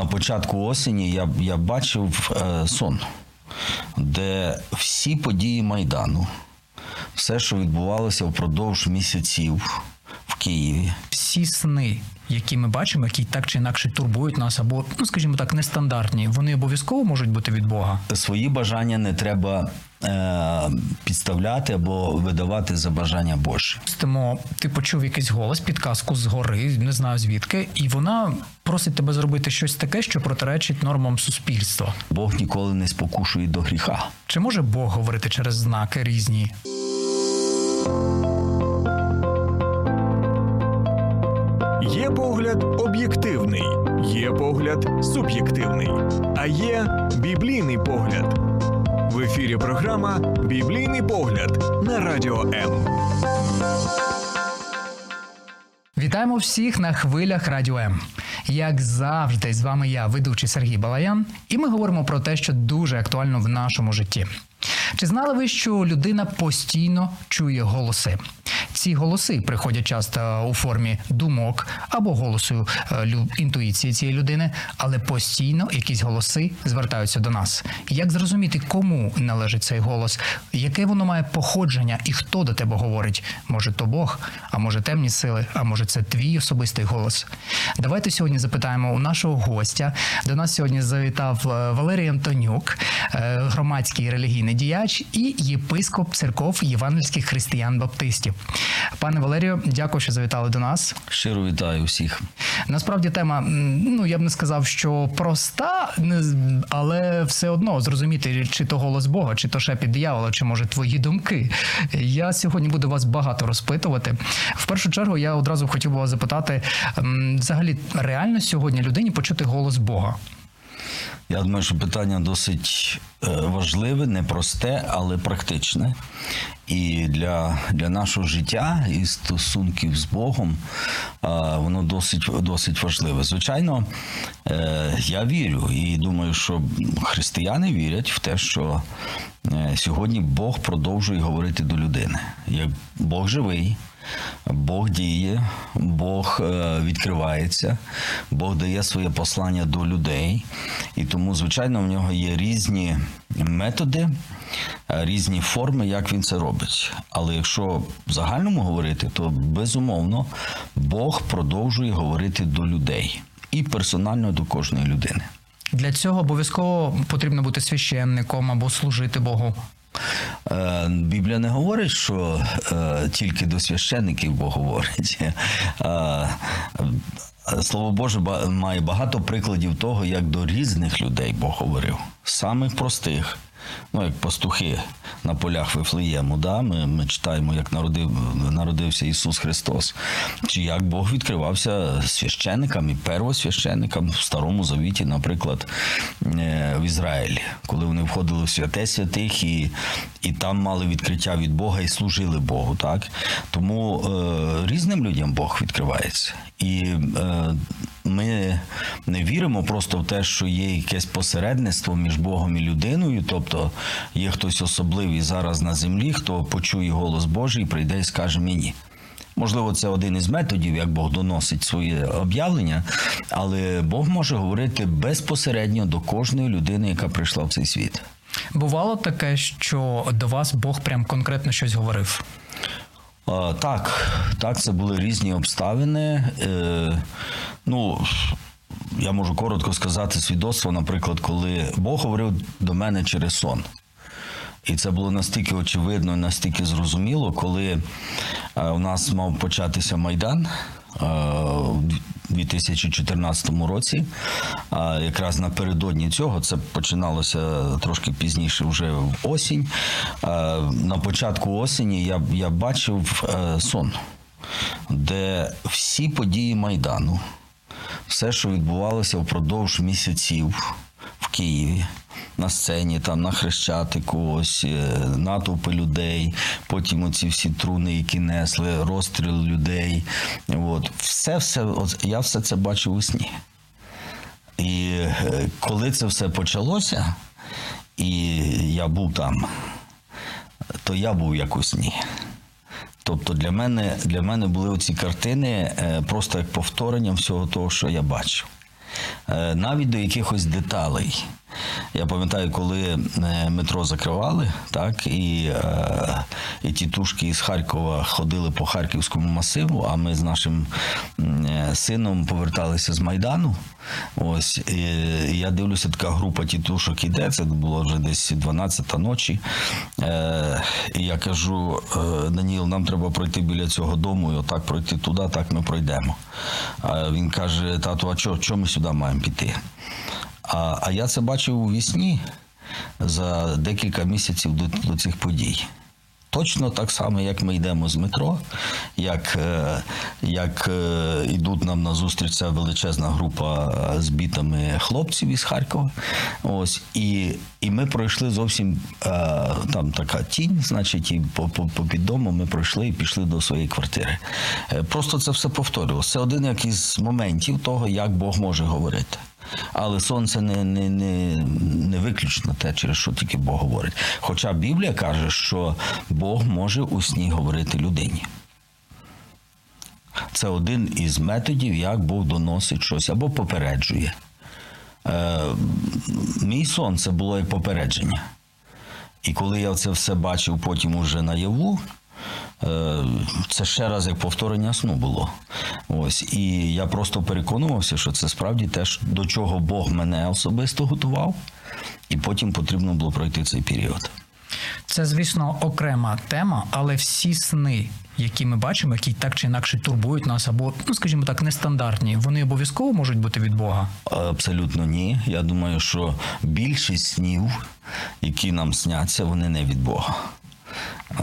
на початку осені я, я бачив е, сон, де всі події Майдану, все, що відбувалося впродовж місяців в Києві, Всі сни, які ми бачимо, які так чи інакше турбують нас, або, ну скажімо так, нестандартні, вони обов'язково можуть бути від Бога. свої бажання не треба е, підставляти або видавати за бажання Божі. Припустимо, ти почув якийсь голос, підказку згори, не знаю звідки, і вона просить тебе зробити щось таке, що протиречить нормам суспільства. Бог ніколи не спокушує до гріха. Чи може Бог говорити через знаки різні? Є погляд об'єктивний, є погляд суб'єктивний, а є біблійний погляд. В ефірі програма Біблійний погляд на радіо М. Вітаємо всіх на хвилях Радіо М. Як завжди, з вами я, ведучий Сергій Балаян, і ми говоримо про те, що дуже актуально в нашому житті. Чи знали ви, що людина постійно чує голоси? Ці голоси приходять часто у формі думок або голосу е, інтуїції цієї людини, але постійно якісь голоси звертаються до нас. Як зрозуміти, кому належить цей голос, яке воно має походження і хто до тебе говорить? Може, то Бог, а може темні сили, а може це твій особистий голос. Давайте сьогодні запитаємо у нашого гостя. До нас сьогодні завітав е, Валерій Антонюк, е, громадський релігійний діяч і єпископ церков євангельських християн-баптистів. Пане Валерію, дякую, що завітали до нас. Щиро вітаю всіх. Насправді тема, ну я б не сказав, що проста, але все одно зрозуміти, чи то голос Бога, чи то шепіт диявола, чи може твої думки. Я сьогодні буду вас багато розпитувати. В першу чергу я одразу хотів би вас запитати: взагалі, реально сьогодні людині почути голос Бога? Я думаю, що питання досить е, важливе, непросте, але практичне. І для, для нашого життя і стосунків з Богом е, воно досить, досить важливе. Звичайно, е, я вірю і думаю, що християни вірять в те, що сьогодні Бог продовжує говорити до людини. Як Бог живий. Бог діє, Бог е, відкривається, Бог дає своє послання до людей, і тому, звичайно, в нього є різні методи, е, різні форми, як він це робить. Але якщо в загальному говорити, то безумовно Бог продовжує говорити до людей і персонально до кожної людини. Для цього обов'язково потрібно бути священником або служити Богу. Е, Біблія не говорить, що е, тільки до священників Бог говорить. Е, Слово Боже має багато прикладів того, як до різних людей Бог говорив. Самих простих, ну як пастухи на полях Вифлеєму, да? ми, ми читаємо, як народив, народився Ісус Христос, чи як Бог відкривався священникам і первосвященникам в Старому Завіті, наприклад, е, в Ізраїлі, коли вони входили в святе святих і, і там мали відкриття від Бога і служили Богу. Так? Тому е, різним людям Бог відкривається. І е, ми не віримо просто в те, що є якесь посередництво між Богом і людиною, тобто є хтось особливий зараз на землі, хто почує голос Божий, прийде і скаже мені. Можливо, це один із методів, як Бог доносить своє об'явлення, але Бог може говорити безпосередньо до кожної людини, яка прийшла в цей світ. Бувало таке, що до вас Бог прям конкретно щось говорив. Так, так, це були різні обставини. Е, ну, я можу коротко сказати свідоцтво, наприклад, коли Бог говорив до мене через сон. І це було настільки очевидно, настільки зрозуміло, коли е, у нас мав початися Майдан е, 2014 році. А якраз напередодні цього це починалося трошки пізніше, вже в осінь. На початку осені я, я бачив е, сон, де всі події Майдану, все, що відбувалося впродовж місяців в Києві. На сцені, там на хрещатику, ось е, натовпи людей, потім оці всі труни, які несли, розстріл людей. От. Все, все, от, я все це бачив у сні. І е, коли це все почалося, і я був там, то я був як у сні. Тобто для мене, для мене були ці картини е, просто як повторенням всього того, що я бачив. навіть до якихось деталей. Я пам'ятаю, коли е, метро закривали, так, і, е, і тітушки із Харкова ходили по харківському масиву, а ми з нашим е, сином поверталися з Майдану. Ось і я дивлюся, така група тітушок іде. Це було вже десь 12 ночі. Е, і я кажу: Даніл, нам треба пройти біля цього дому, і отак пройти туди, так ми пройдемо. А він каже: тату, а чого чого ми сюди маємо піти? А, а я це бачив у вісні за декілька місяців до, до цих подій. Точно так само, як ми йдемо з метро, як, е, як е, йдуть нам на зустріч ця величезна група з бітами хлопців із Харкова. Ось, і, і ми пройшли зовсім е, там така тінь, значить, і по, під домом ми пройшли і пішли до своєї квартири. Е, Просто це все повторювалося. Це один як із моментів того, як Бог може говорити. Але сонце не, не, не, не виключно те, через що тільки Бог говорить. Хоча Біблія каже, що Бог може у сні говорити людині. Це один із методів, як Бог доносить щось або попереджує. Е, мій сон це було як попередження. І коли я це все бачив потім уже наяву, це ще раз як повторення сну було. Ось. І я просто переконувався, що це справді те, до чого Бог мене особисто готував, і потім потрібно було пройти цей період. Це, звісно, окрема тема, але всі сни, які ми бачимо, які так чи інакше турбують нас, або, ну скажімо так, нестандартні, вони обов'язково можуть бути від Бога. Абсолютно ні. Я думаю, що більшість снів, які нам сняться, вони не від Бога.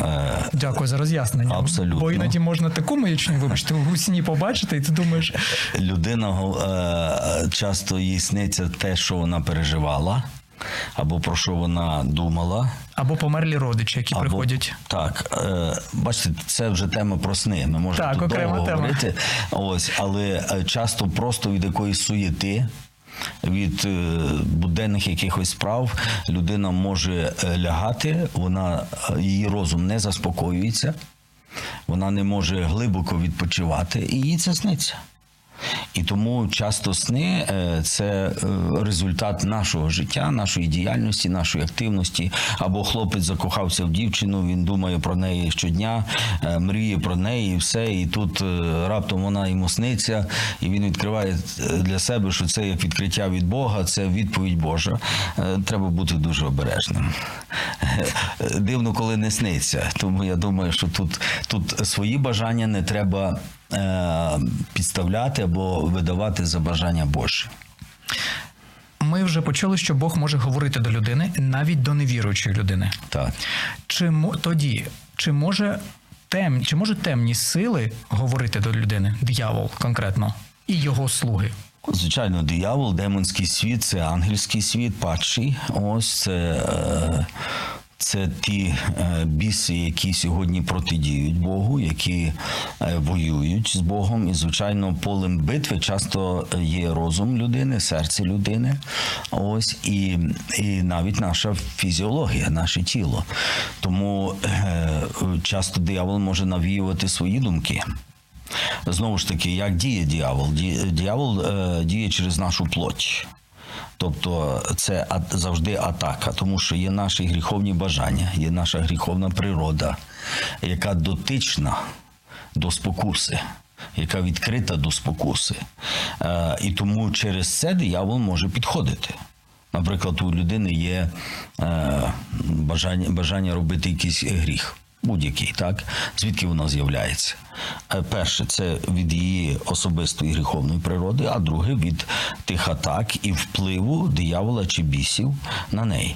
Е, Дякую за роз'яснення. Абсолютно. Бо іноді можна таку маячню, вибачте, у сні побачити, і ти думаєш, людина е, часто їй сниться те, що вона переживала, або про що вона думала. або померлі родичі, які Або, приходять. Так, е, бачите, це вже тема про сни. Ми можемо Так, тут довго тема. говорити. Ось, але часто просто від якоїсь суєти. Від е, буденних якихось справ людина може е, лягати, вона е, її розум не заспокоюється, вона не може глибоко відпочивати, і їй це сниться. І тому часто сни е, це е, результат нашого життя, нашої діяльності, нашої активності. Або хлопець закохався в дівчину, він думає про неї щодня, е, мріє про неї, і все. І тут раптом вона йому сниться, і він відкриває для себе, що це як відкриття від Бога, це відповідь Божа. Треба бути дуже обережним. Дивно, коли не сниться. Тому я думаю, що тут, тут свої бажання не треба підставляти або видавати за бажання Божі. Ми вже почули, що Бог може говорити до людини, навіть до невіруючої людини. Так. Чи тоді, чи може тем, чи можуть темні сили говорити до людини, диявол конкретно, і його слуги? Звичайно, диявол, демонський світ це ангельський світ, падший. Ось це, е, це ті е, біси, які сьогодні протидіють Богу, які е, воюють з Богом. І, звичайно, полем битви часто є розум людини, серце людини. Ось і, і навіть наша фізіологія, наше тіло. Тому е, часто диявол може навіювати свої думки. Знову ж таки, як діє діявол? Діявол діє через нашу плоть. Тобто це завжди атака, тому що є наші гріховні бажання, є наша гріховна природа, яка дотична до спокуси, яка відкрита до спокуси. Е, і тому через це диявол може підходити. Наприклад, у людини є е, бажання, бажання робити якийсь гріх. Будь-який, так? Звідки вона з'являється? Е, Перше, це від її особистої гріховної природи, а друге від тих атак і впливу диявола чи бісів на неї.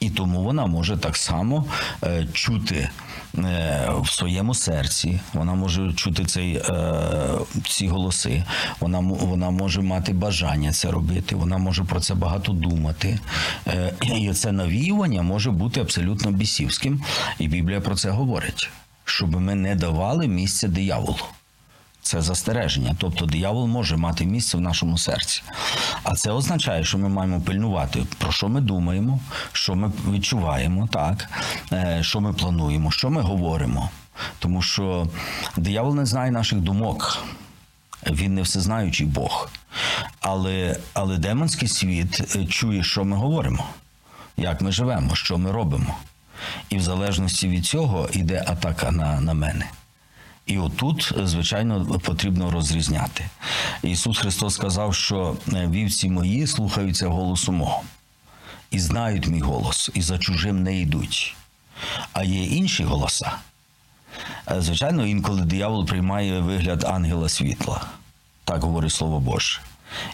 І тому вона може так само е, чути в своєму серці, вона може чути цей, е, ці голоси, вона, вона може мати бажання це робити, вона може про це багато думати. Е, і це навіювання може бути абсолютно бісівським. І Біблія про це говорить, щоб ми не давали місця дияволу. Це застереження. Тобто диявол може мати місце в нашому серці. А це означає, що ми маємо пильнувати, про що ми думаємо, що ми відчуваємо, так, е, що ми плануємо, що ми говоримо. Тому що диявол не знає наших думок. Він не всезнаючий Бог. Але, але демонський світ е, чує, що ми говоримо, як ми живемо, що ми робимо. І в залежності від цього йде атака на, на мене. І отут, е, звичайно, потрібно розрізняти. Ісус Христос сказав, що е, вівці мої слухаються голосу мого і знають мій голос, і за чужим не йдуть. А є інші голоса. Е, Звичайно, інколи диявол приймає вигляд ангела світла, так говорить Слово Боже.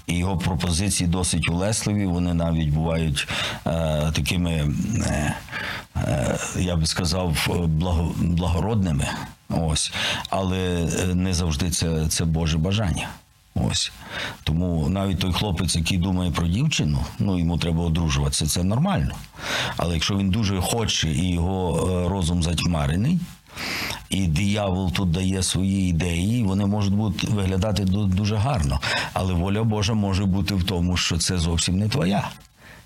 І його пропозиції досить улесливі, вони навіть бувають е, такими, е, е, я би сказав, благо, благородними. Ось. Але е, не завжди це, це Боже бажання. Ось. Тому навіть той хлопець, який думає про дівчину, ну йому треба одружуватися, це нормально. Але якщо він дуже хоче і його е, розум затьмарений, і диявол тут дає свої ідеї, вони можуть бути виглядати дуже гарно. Але воля Божа може бути в тому, що це зовсім не твоя.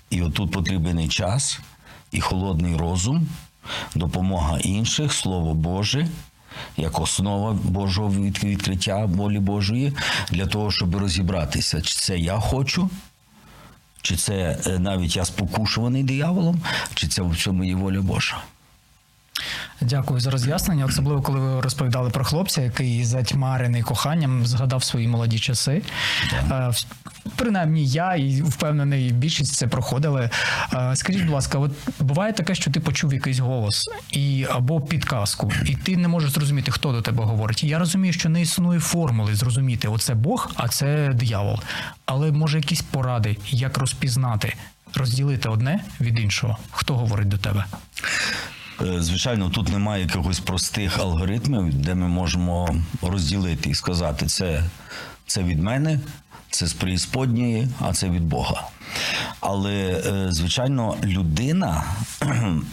І отут потрібен і час, і холодний розум, допомога інших, Слово Боже, як основа Божого відкриття волі Божої, для того, щоб розібратися, чи це я хочу, чи це е, навіть я спокушуваний дияволом, чи це в цьому є воля Божа. Дякую за роз'яснення, особливо коли ви розповідали про хлопця, який затьмарений коханням, згадав свої молоді часи. Е, Принаймні, я і впевнений, більшість це проходили. Е, Скажіть, будь ласка, от буває таке, що ти почув якийсь голос і або підказку, і ти не можеш зрозуміти, хто до тебе говорить. Я розумію, що не існує формули зрозуміти, оце Бог, а це диявол. Але може якісь поради, як розпізнати, розділити одне від іншого, хто говорить до тебе. Е, Звичайно, тут немає якихось простих алгоритмів, де ми можемо розділити і сказати, це, це від мене, це з преісподньої, а це від Бога. Але, е, звичайно, людина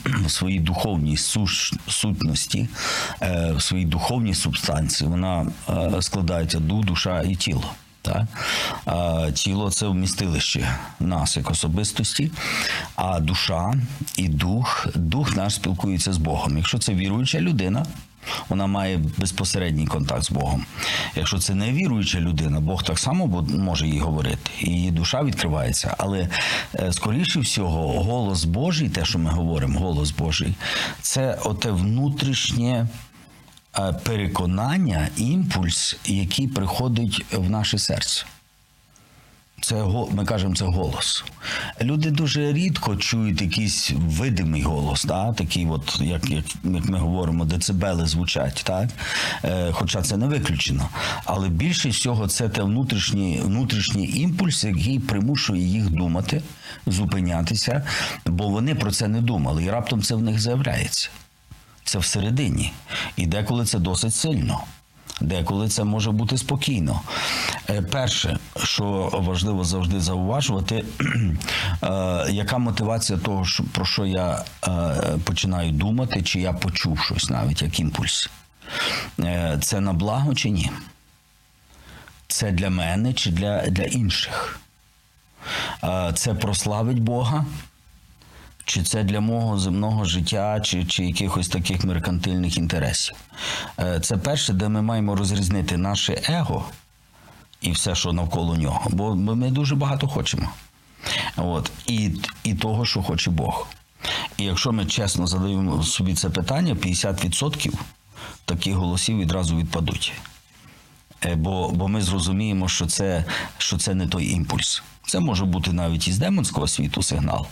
в своїй духовній сутності, е, в своїй духовній субстанції, вона складається дух, душа і тіло. Так? А, тіло це вмістилище нас як особистості, а душа і дух, дух наш спілкується з Богом. Якщо це віруюча людина, вона має безпосередній контакт з Богом. Якщо це не віруюча людина, Бог так само може їй говорити, і її душа відкривається. Але е, скоріше всього, голос Божий, те, що ми говоримо, голос Божий, це оте внутрішнє переконання, імпульс, який приходить в наше серце. Це ми кажемо, це голос. Люди дуже рідко чують якийсь видимий голос, да? такий, от, як, як, як ми говоримо, децибели звучать, так? Е, хоча це не виключено. Але більше всього це те внутрішній, внутрішній імпульс, який примушує їх думати, зупинятися, бо вони про це не думали, і раптом це в них з'являється. Це всередині. І деколи це досить сильно. Деколи це може бути спокійно. Е, Перше, що важливо завжди зауважувати, е, яка мотивація того, про що я е, починаю думати, чи я почув щось навіть як імпульс. Це на благо чи ні? Це для мене чи для, для інших? Це прославить Бога, чи це для мого земного життя, чи, чи якихось таких меркантильних інтересів. Е, Це перше, де ми маємо розрізнити наше его і все, що навколо нього. Бо ми дуже багато хочемо. От. І, і того, що хоче Бог. І якщо ми чесно задаємо собі це питання, 50% таких голосів відразу відпадуть. Е, Бо, бо ми зрозуміємо, що це, що це не той імпульс. Це може бути навіть із демонського світу сигнал.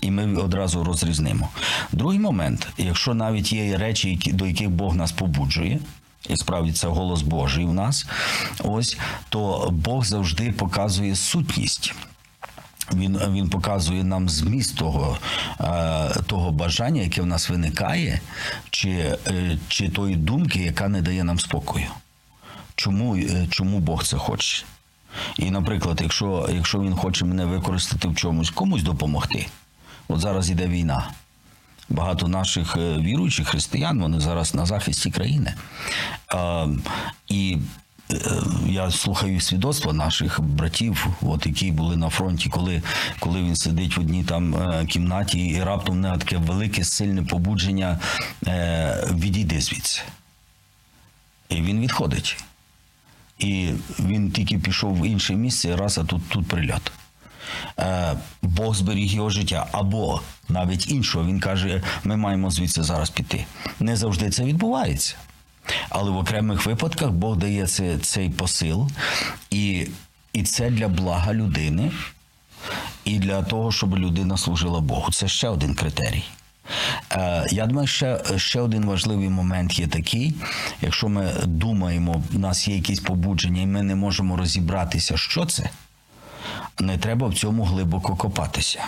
І ми одразу розрізнимо. Другий момент, якщо навіть є речі, до яких Бог нас побуджує, і справді це голос Божий у нас, ось, то Бог завжди показує сутність. Він, він показує нам зміст того, е, того бажання, яке в нас виникає, чи, е, чи тої думки, яка не дає нам спокою. Чому, е, чому Бог це хоче? І, наприклад, якщо, якщо він хоче мене використати в чомусь, комусь допомогти. От зараз іде війна. Багато наших е, віруючих християн, вони зараз на захисті країни. А, і е, я слухаю свідоцтва наших братів, от, які були на фронті, коли, коли він сидить в одній там е, кімнаті, і раптом нього таке велике, сильне побудження відійди звідси. І він відходить. І він тільки пішов в інше місце, раз, а тут, тут прильот. Е, Бог зберіг його життя. Або навіть іншого, він каже, ми маємо звідси зараз піти. Не завжди це відбувається. Але в окремих випадках Бог дає це, цей посил, і, і це для блага людини, і для того, щоб людина служила Богу. Це ще один критерій. Е, Я думаю, ще, ще один важливий момент є такий: якщо ми думаємо, в нас є якісь побудження, і ми не можемо розібратися, що це, не треба в цьому глибоко копатися.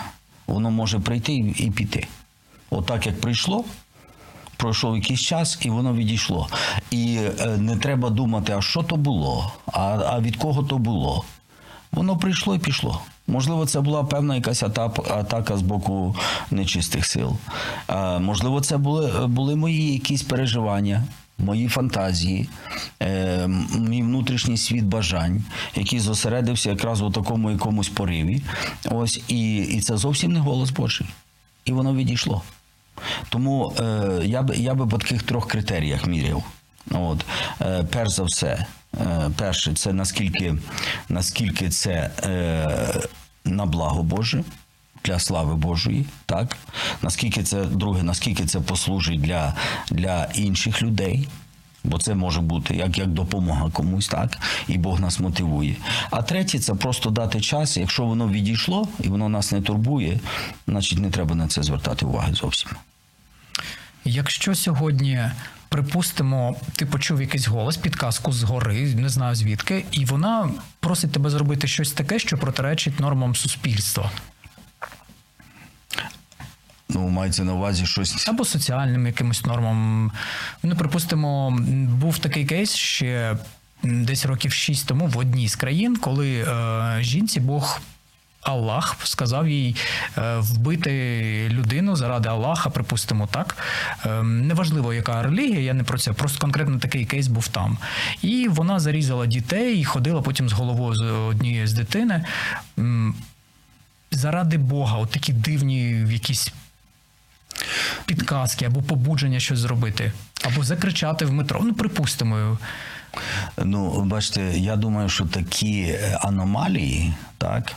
Воно може прийти і, піти. Отак, як прийшло, пройшов якийсь час, і воно відійшло. І е, не треба думати, а що то було, а, а від кого то було. Воно прийшло і пішло. Можливо, це була певна якась атака, з боку нечистих сил. А, можливо, це були, були мої якісь переживання, мої фантазії, е, мій внутрішній світ бажань, який зосередився якраз у такому якомусь пориві. Ось, і, і це зовсім не голос Божий. І воно відійшло. Тому е, я би я би по таких трьох критеріях міряв. От, е, перш за все, е, перше, це наскільки, наскільки це е, на благо Боже. Для слави Божої, так наскільки це друге, наскільки це послужить для, для інших людей, бо це може бути як, як допомога комусь, так і Бог нас мотивує. А третє це просто дати час. Якщо воно відійшло і воно нас не турбує, значить не треба на це звертати уваги зовсім. Якщо сьогодні, припустимо, ти почув якийсь голос, підказку згори, не знаю звідки, і вона просить тебе зробити щось таке, що протиречить нормам суспільства Ну, мається на увазі щось. або соціальним якимось нормам. Ну, припустимо, був такий кейс ще десь років шість тому в одній з країн, коли е, жінці Бог. Аллах сказав їй е, вбити людину заради Аллаха, припустимо так. Е, неважливо, яка релігія, я не про це. Просто конкретно такий кейс був там. І вона зарізала дітей і ходила потім з головою з однієї з дитини. Заради Бога, от такі дивні якісь підказки або побудження щось зробити, або закричати в метро. Ну, припустимо. Ну, бачите, я думаю, що такі е, аномалії, так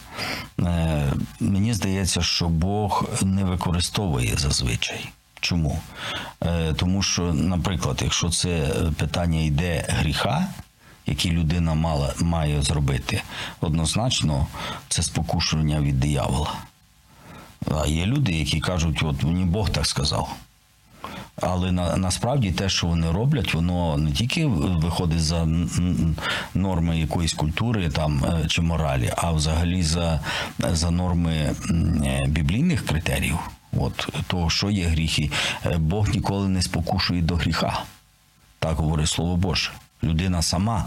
е, мені здається, що Бог не використовує зазвичай. Чому? Е, Тому що, наприклад, якщо це питання йде гріха, який людина мала, має зробити, однозначно це спокушення від диявола. А є люди, які кажуть, от мені Бог так сказав. Але на, насправді те, що вони роблять, воно не тільки виходить за норми якоїсь культури там е, чи моралі, а взагалі за, за норми е, біблійних критеріїв. От того, що є гріхи, Е, Бог ніколи не спокушує до гріха. Так говорить Слово Боже. Людина сама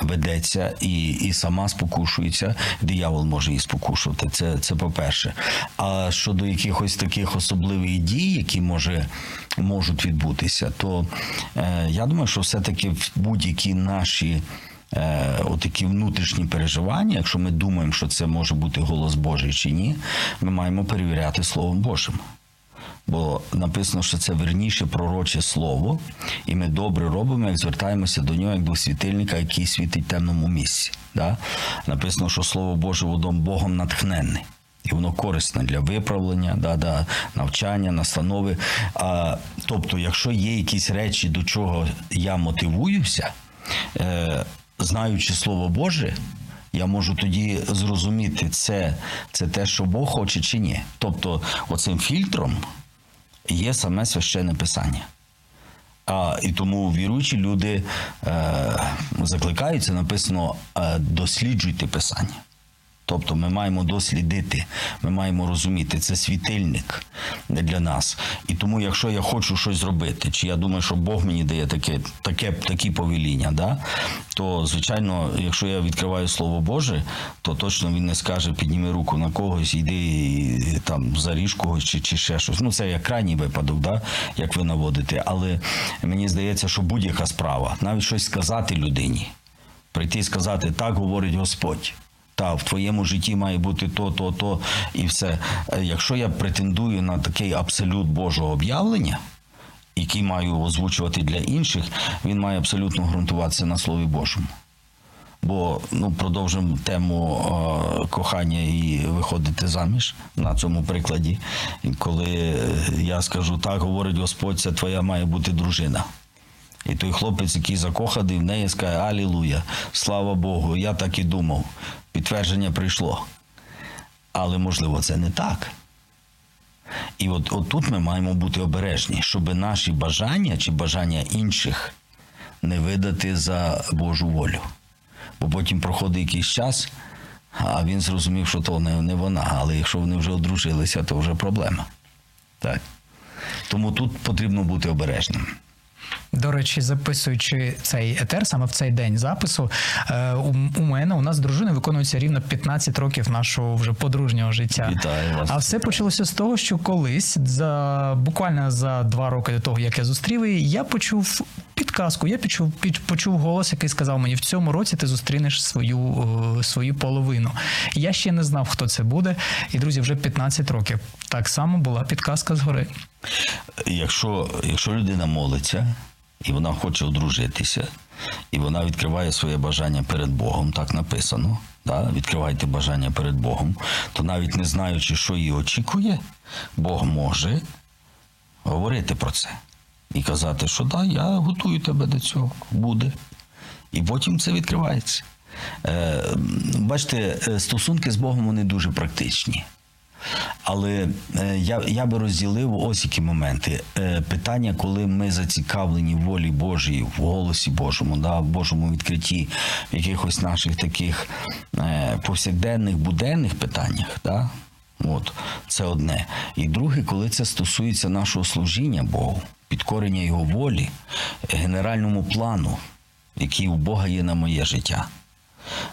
ведеться і, і сама спокушується. Диявол може її спокушувати. Це, це по-перше. А щодо якихось таких особливих дій, які може, можуть відбутися, то е, я думаю, що все-таки в будь-які наші. Е, отакі внутрішні переживання, якщо ми думаємо, що це може бути голос Божий чи ні, ми маємо перевіряти Словом Божим. Бо написано, що це верніше пророче слово, і ми добре робимо, як звертаємося до нього, як до світильника, який світить в темному місці. Да? Написано, що слово Боже водом Богом натхненне. І воно корисне для виправлення, да, да, навчання, настанови. А, тобто, якщо є якісь речі, до чого я мотивуюся, е, знаючи Слово Боже, я можу тоді зрозуміти, це, це те, що Бог хоче чи ні. Тобто, оцим фільтром є саме священне писання. А, і тому віруючі люди е, закликаються, написано, е, досліджуйте писання. Тобто ми маємо дослідити, ми маємо розуміти, це світильник для нас. І тому, якщо я хочу щось зробити, чи я думаю, що Бог мені дає таке, таке, такі повеління, да? то звичайно, якщо я відкриваю Слово Боже, то точно він не скаже, підніми руку на когось, йди і, там заріж когось чи, чи ще щось. Ну, це як крайній випадок, да? як ви наводите. Але мені здається, що будь-яка справа, навіть щось сказати людині, прийти і сказати, так говорить Господь. Та в твоєму житті має бути то, то, то і все. Е, Якщо я претендую на такий абсолют Божого об'явлення, який маю озвучувати для інших, він має абсолютно ґрунтуватися на Слові Божому. Бо ну продовжимо тему е, кохання і виходити заміж на цьому прикладі. Коли я скажу так, говорить Господь, це твоя має бути дружина. І той хлопець, який закоханий в неї, скаже Алілуя, слава Богу, я так і думав. Підтвердження прийшло. Але можливо це не так. І от, от тут ми маємо бути обережні, щоб наші бажання чи бажання інших не видати за Божу волю. Бо потім проходить якийсь час, а він зрозумів, що то не, не вона. Але якщо вони вже одружилися, то вже проблема. Так. Тому тут потрібно бути обережним. До речі, записуючи цей етер саме в цей день запису, е, у, мене у нас з дружиною виконується рівно 15 років нашого вже подружнього життя. Вітаю вас. А все почалося з того, що колись, за буквально за два роки до того, як я зустрів її, я почув підказку. Я почув, під, почув голос, який сказав мені: в цьому році ти зустрінеш свою, е, свою половину. Я ще не знав, хто це буде. І друзі, вже 15 років. Так само була підказка згори. Якщо, якщо людина молиться і вона хоче одружитися, і вона відкриває своє бажання перед Богом, так написано. Да? Відкривайте бажання перед Богом, то навіть не знаючи, що її очікує, Бог може говорити про це і казати, що да, я готую тебе до цього, буде. І потім це відкривається. Е, бачите, е, стосунки з Богом вони дуже практичні. Але е, я, я би розділив ось які моменти. Е, питання, коли ми зацікавлені в волі Божій, в голосі Божому, да, в Божому відкритті, в якихось наших таких е, повсякденних буденних питаннях, да, от, це одне. І друге, коли це стосується нашого служіння Богу, підкорення Його волі, генеральному плану, який у Бога є на моє життя.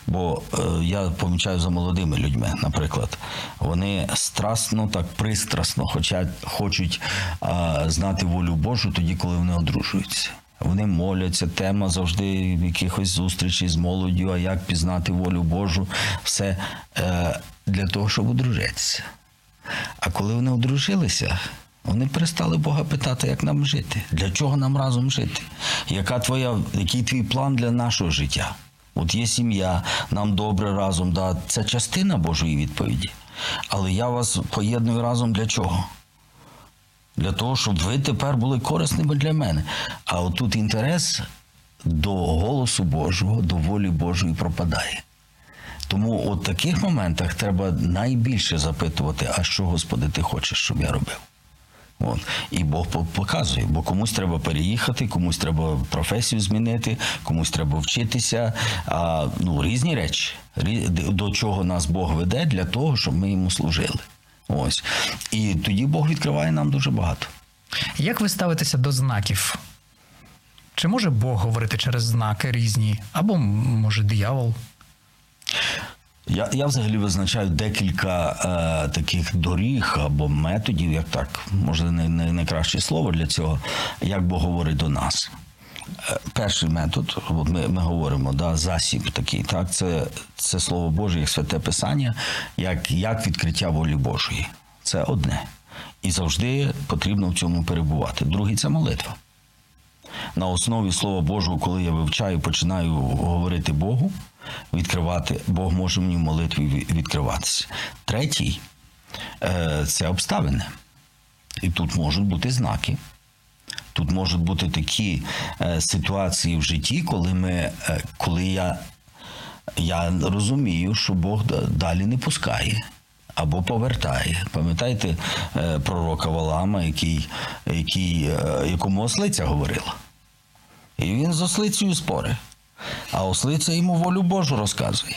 Бо е, я помічаю за молодими людьми, наприклад, вони страстно, так пристрасно хочуть, хочуть е, знати волю Божу тоді, коли вони одружуються. Вони моляться, тема завжди якихось зустрічей з молоддю, а як пізнати волю Божу, все е, для того, щоб одружитися. А коли вони одружилися, вони перестали Бога питати, як нам жити, для чого нам разом жити, яка твоя, який твій план для нашого життя. От є сім'я, нам добре разом, да, це частина Божої відповіді. Але я вас поєдную разом для чого? Для того, щоб ви тепер були корисними для мене. А отут інтерес до голосу Божого, до волі Божої пропадає. Тому у таких моментах треба найбільше запитувати, а що, Господи, ти хочеш, щоб я робив? От. І Бог показує, бо комусь треба переїхати, комусь треба професію змінити, комусь треба вчитися. А, ну, різні речі, до чого нас Бог веде для того, щоб ми йому служили. Ось. І тоді Бог відкриває нам дуже багато. Як ви ставитеся до знаків? Чи може Бог говорити через знаки різні? Або може диявол? Я, я взагалі визначаю декілька е, таких доріг або методів, як так, може не, не найкраще слово для цього, як Бог говорить до нас. Е, Перший метод, от ми, ми говоримо, да, засіб такий, так, це, це слово Боже, як святе Писання, як, як відкриття волі Божої. Це одне. І завжди потрібно в цьому перебувати. Другий це молитва. На основі Слова Божого, коли я вивчаю, починаю говорити Богу, відкривати, Бог може мені в молитві відкриватися. Третій е, це обставини. І тут можуть бути знаки. Тут можуть бути такі е, ситуації в житті, коли ми, е, коли я, я розумію, що Бог далі не пускає. Або повертає. Пам'ятаєте пророка Валама, який, який, якому ослиця говорила? І він з ослицею спори. А ослиця йому волю Божу розказує.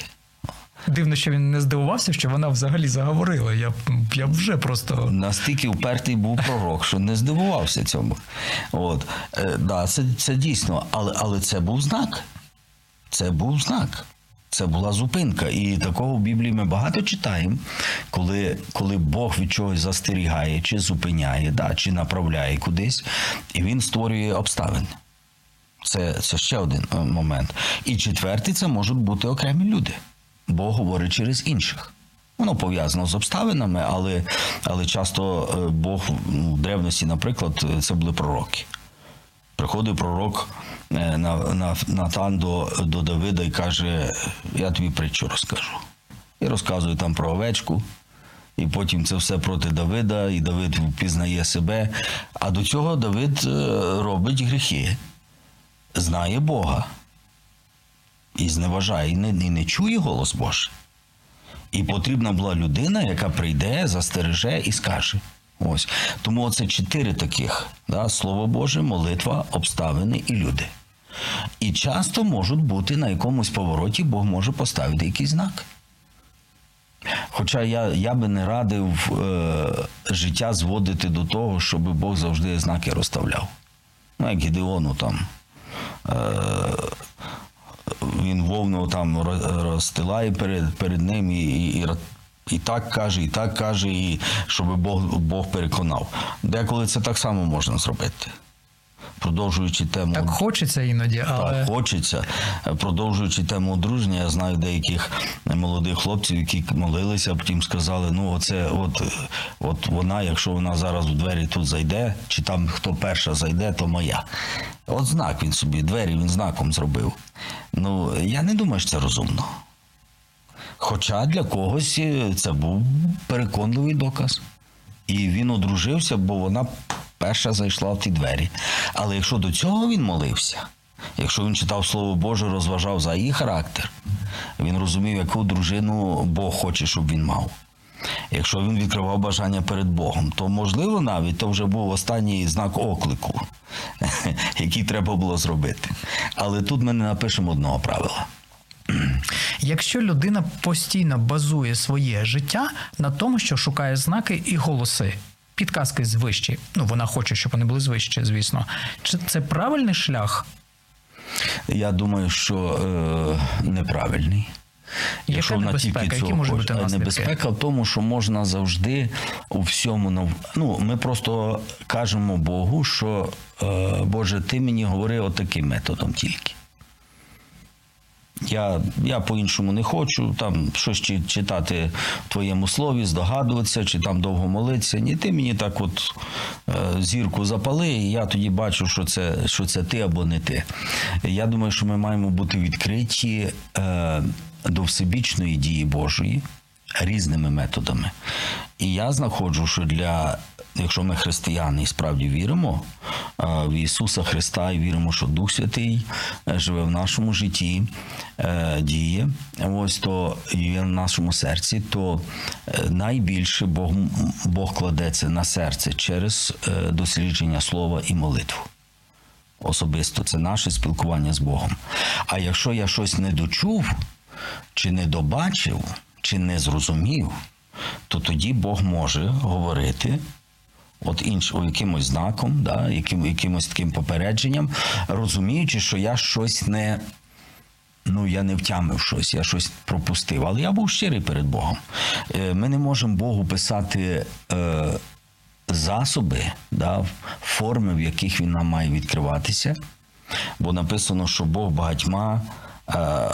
Дивно, що він не здивувався, що вона взагалі заговорила. Я, я вже просто. Настільки впертий був пророк, що не здивувався цьому. От. Е, да, це, це дійсно, але, але це був знак. Це був знак. Це була зупинка. І такого в Біблії ми багато читаємо, коли, коли Бог від чогось застерігає, чи зупиняє, да, чи направляє кудись, і він створює обставини. Це, це ще один е, момент. І четвертий це можуть бути окремі люди. Бог говорить через інших. Воно пов'язано з обставинами, але, але часто е, Бог в древності, наприклад, е, це були пророки. Приходив пророк на, на, Натан до, до Давида і каже: Я тобі притчу розкажу. І розказує там про овечку. І потім це все проти Давида, і Давид впізнає себе. А до цього Давид робить гріхи, знає Бога і зневажає, і не, і не чує голос Божий. І потрібна була людина, яка прийде, застереже і скаже. Ось. Тому оце чотири таких: да? Слово Боже, молитва, обставини і люди. І часто можуть бути на якомусь повороті, Бог може поставити якийсь знак. Хоча я, я би не радив е, життя зводити до того, щоб Бог завжди знаки розставляв. Ну, як Гідеону там. Е, він вовну там розстилає перед, перед ним і, і, і так каже, і так каже, і щоб Бог, Бог переконав. Деколи це так само можна зробити. Продовжуючи тему. Так хочеться іноді, але Так, хочеться. Продовжуючи тему одруження, я знаю деяких молодих хлопців, які молилися, а потім сказали: ну, оце, от, от вона, якщо вона зараз в двері тут зайде, чи там хто перша зайде, то моя. От знак він собі, двері він знаком зробив. Ну, я не думаю, що це розумно. Хоча для когось е, це був переконливий доказ. І він одружився, бо вона перша зайшла в ті двері. Але якщо до цього він молився, якщо він читав Слово Боже, розважав за її характер, він розумів, яку дружину Бог хоче, щоб він мав. Якщо він відкривав бажання перед Богом, то можливо навіть то вже був останній знак оклику, який треба було зробити. Але тут ми не напишемо одного правила. якщо людина постійно базує своє життя на тому, що шукає знаки і голоси, підказки звищі, ну вона хоче, щоб вони були звищі, звісно. Чи це правильний шлях? Я думаю, що е, неправильний. Яка небезпека? Які можуть бути наслідки? небезпека в тому, що можна завжди у всьому нав- Ну, ми просто кажемо Богу, що е, Боже, ти мені говори отаким методом тільки. Я, я по-іншому не хочу там щось чи- читати в твоєму слові, здогадуватися, чи там довго молитися. Ні, ти мені так от е, зірку запали, і я тоді бачу, що це, що це ти або не ти. Я думаю, що ми маємо бути відкриті е, до всебічної дії Божої різними методами. І я знаходжу, що для, якщо ми християни і справді віримо е, в Ісуса Христа і віримо, що Дух Святий е, живе в нашому житті, е, діє, ось то є в нашому серці, то найбільше Бог, Бог кладеться на серце через дослідження слова і молитву. Особисто це наше спілкування з Богом. А якщо я щось не дочув, чи не добачив, чи не зрозумів, то тоді Бог може говорити. От інш, якимось знаком, да, яким, якимось таким попередженням, розуміючи, що я щось не, ну, я не втямив щось, я щось пропустив. Але я був щирий перед Богом. Е, Ми не можемо Богу писати е, засоби, да, форми, в яких він нам має відкриватися. Бо написано, що Бог багатьма, е, е,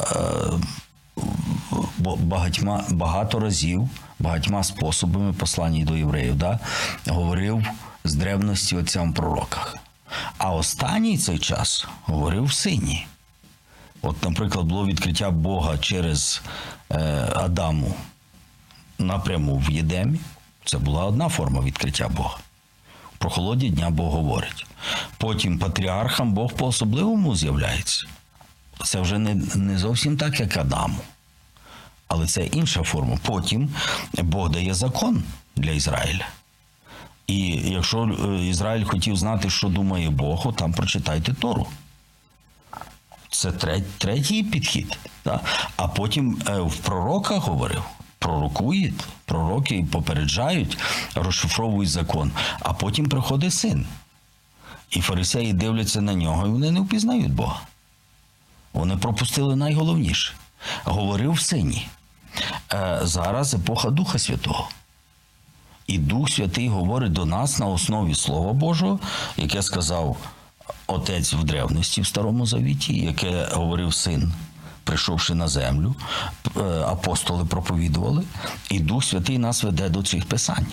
багатьма багато разів, багатьма способами посланні до євреїв, да, говорив з древності отцям пророках. А останній цей час говорив в сині. От, наприклад, було відкриття Бога через е, Адаму напряму в Єдемі. Це була одна форма відкриття Бога. Про холоді дня Бог говорить. Потім патріархам Бог по-особливому з'являється. Це вже не, не зовсім так, як Адаму. Але це інша форма. Потім Бог дає закон для Ізраїля. І якщо е, Ізраїль хотів знати, що думає Бог, там прочитайте Тору. Це третій підхід. А потім е, в пророках говорив. Пророкують, пророки попереджають, розшифровують закон, а потім приходить син. І фарисеї дивляться на нього, і вони не впізнають Бога. Вони пропустили найголовніше. Говорив в сині. Е, зараз епоха Духа Святого. І Дух Святий говорить до нас на основі Слова Божого, яке сказав Отець в древності в Старому Завіті, яке говорив син, прийшовши на землю, е, апостоли проповідували, і Дух Святий нас веде до цих писань.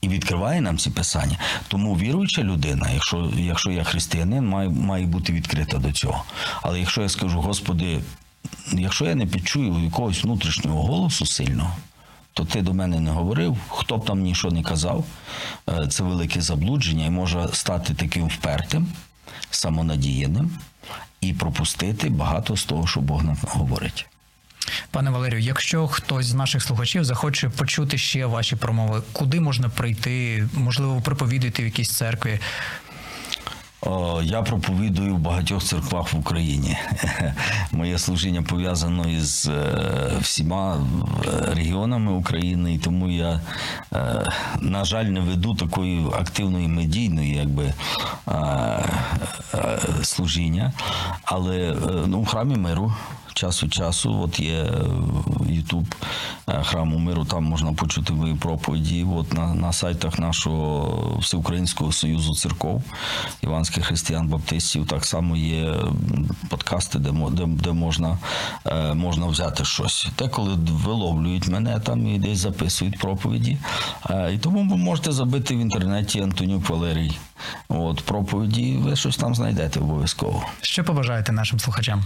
і відкриває нам ці писання. Тому віруюча людина, якщо, якщо я християнин, має, має бути відкрита до цього. Але якщо я скажу, Господи, якщо я не підчую якогось внутрішнього голосу сильного, то ти до мене не говорив, хто б там нічого не казав, е, це велике заблудження і може стати таким впертим, самонадіяним і пропустити багато з того, що Бог нам говорить. Пане Валерію, якщо хтось з наших слухачів захоче почути ще ваші промови, куди можна прийти? Можливо, ви в якійсь церкві? О, Я проповідую в багатьох церквах в Україні. Моє служіння пов'язано із е, всіма е, регіонами України, і тому я, е, на жаль, не веду такої активної медійної якби, е, е, служіння. Але е, ну, в храмі миру час від часу. От є Ютуб храму миру, там можна почути мої проповіді. От на, на сайтах нашого Всеукраїнського союзу церков іванських християн баптистів так само є подкасти, де, де, де можна, е, можна взяти щось. Деколи виловлюють мене там і десь записують проповіді. Е, І тому ви можете забити в інтернеті Антонюк Валерій. От проповіді, ви щось там знайдете обов'язково. Що побажаєте нашим слухачам?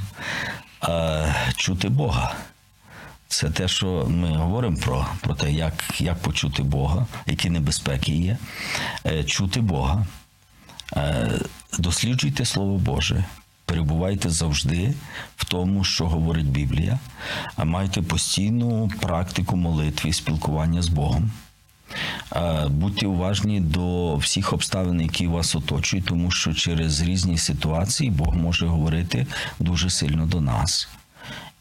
Е, чути Бога. Це те, що ми говоримо про, про те, як, як почути Бога, які небезпеки є. Е, чути Бога. Е, досліджуйте Слово Боже. Перебувайте завжди в тому, що говорить Біблія, а майте постійну практику молитви спілкування з Богом. Е, Будьте уважні до всіх обставин, які вас оточують, тому що через різні ситуації Бог може говорити дуже сильно до нас.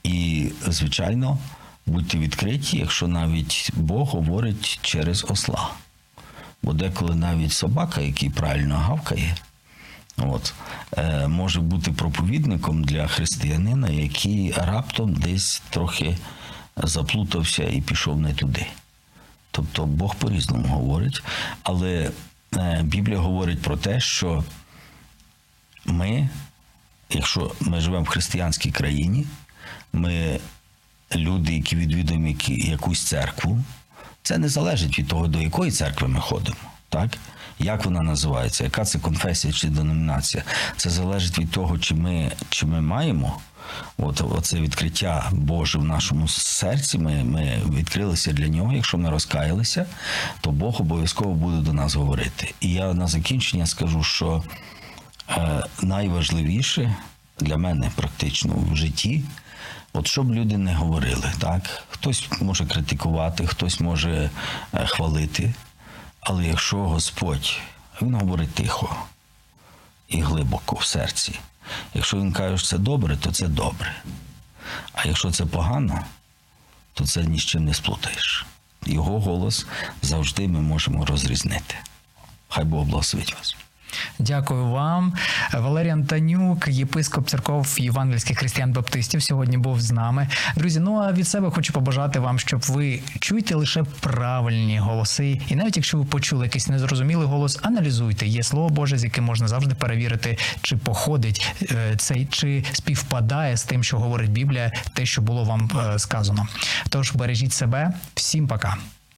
І, звичайно, будьте відкриті, якщо навіть Бог говорить через осла. Бо деколи навіть собака, який правильно гавкає, от, е, може бути проповідником для християнина, який раптом десь трохи заплутався і пішов не туди. Тобто Бог по-різному говорить, але е, Біблія говорить про те, що ми, якщо ми живемо в християнській країні, ми люди, які відвідуємо якусь церкву, це не залежить від того, до якої церкви ми ходимо. Так? Як вона називається, яка це конфесія чи деномінація? Це залежить від того, чи ми, чи ми маємо от, оце відкриття Боже в нашому серці. Ми, ми відкрилися для нього. Якщо ми розкаялися, то Бог обов'язково буде до нас говорити. І я на закінчення скажу, що е, найважливіше для мене практично в житті, от щоб люди не говорили, так? Хтось може критикувати, хтось може е, хвалити. Але якщо Господь, Він говорить тихо і глибоко в серці. Якщо він каже, що це добре, то це добре. А якщо це погано, то це ні з чим не сплутаєш. Його голос завжди ми можемо розрізнити. Хай Бог благословить вас. Дякую вам. Валерій Антонюк, єпископ церков євангельських християн-баптистів, сьогодні був з нами. Друзі, ну а від себе хочу побажати вам, щоб ви чуєте лише правильні голоси. І навіть якщо ви почули якийсь незрозумілий голос, аналізуйте. Є слово Боже, з яким можна завжди перевірити, чи походить е, цей, чи співпадає з тим, що говорить Біблія, те, що було вам е, сказано. Тож бережіть себе, всім пока.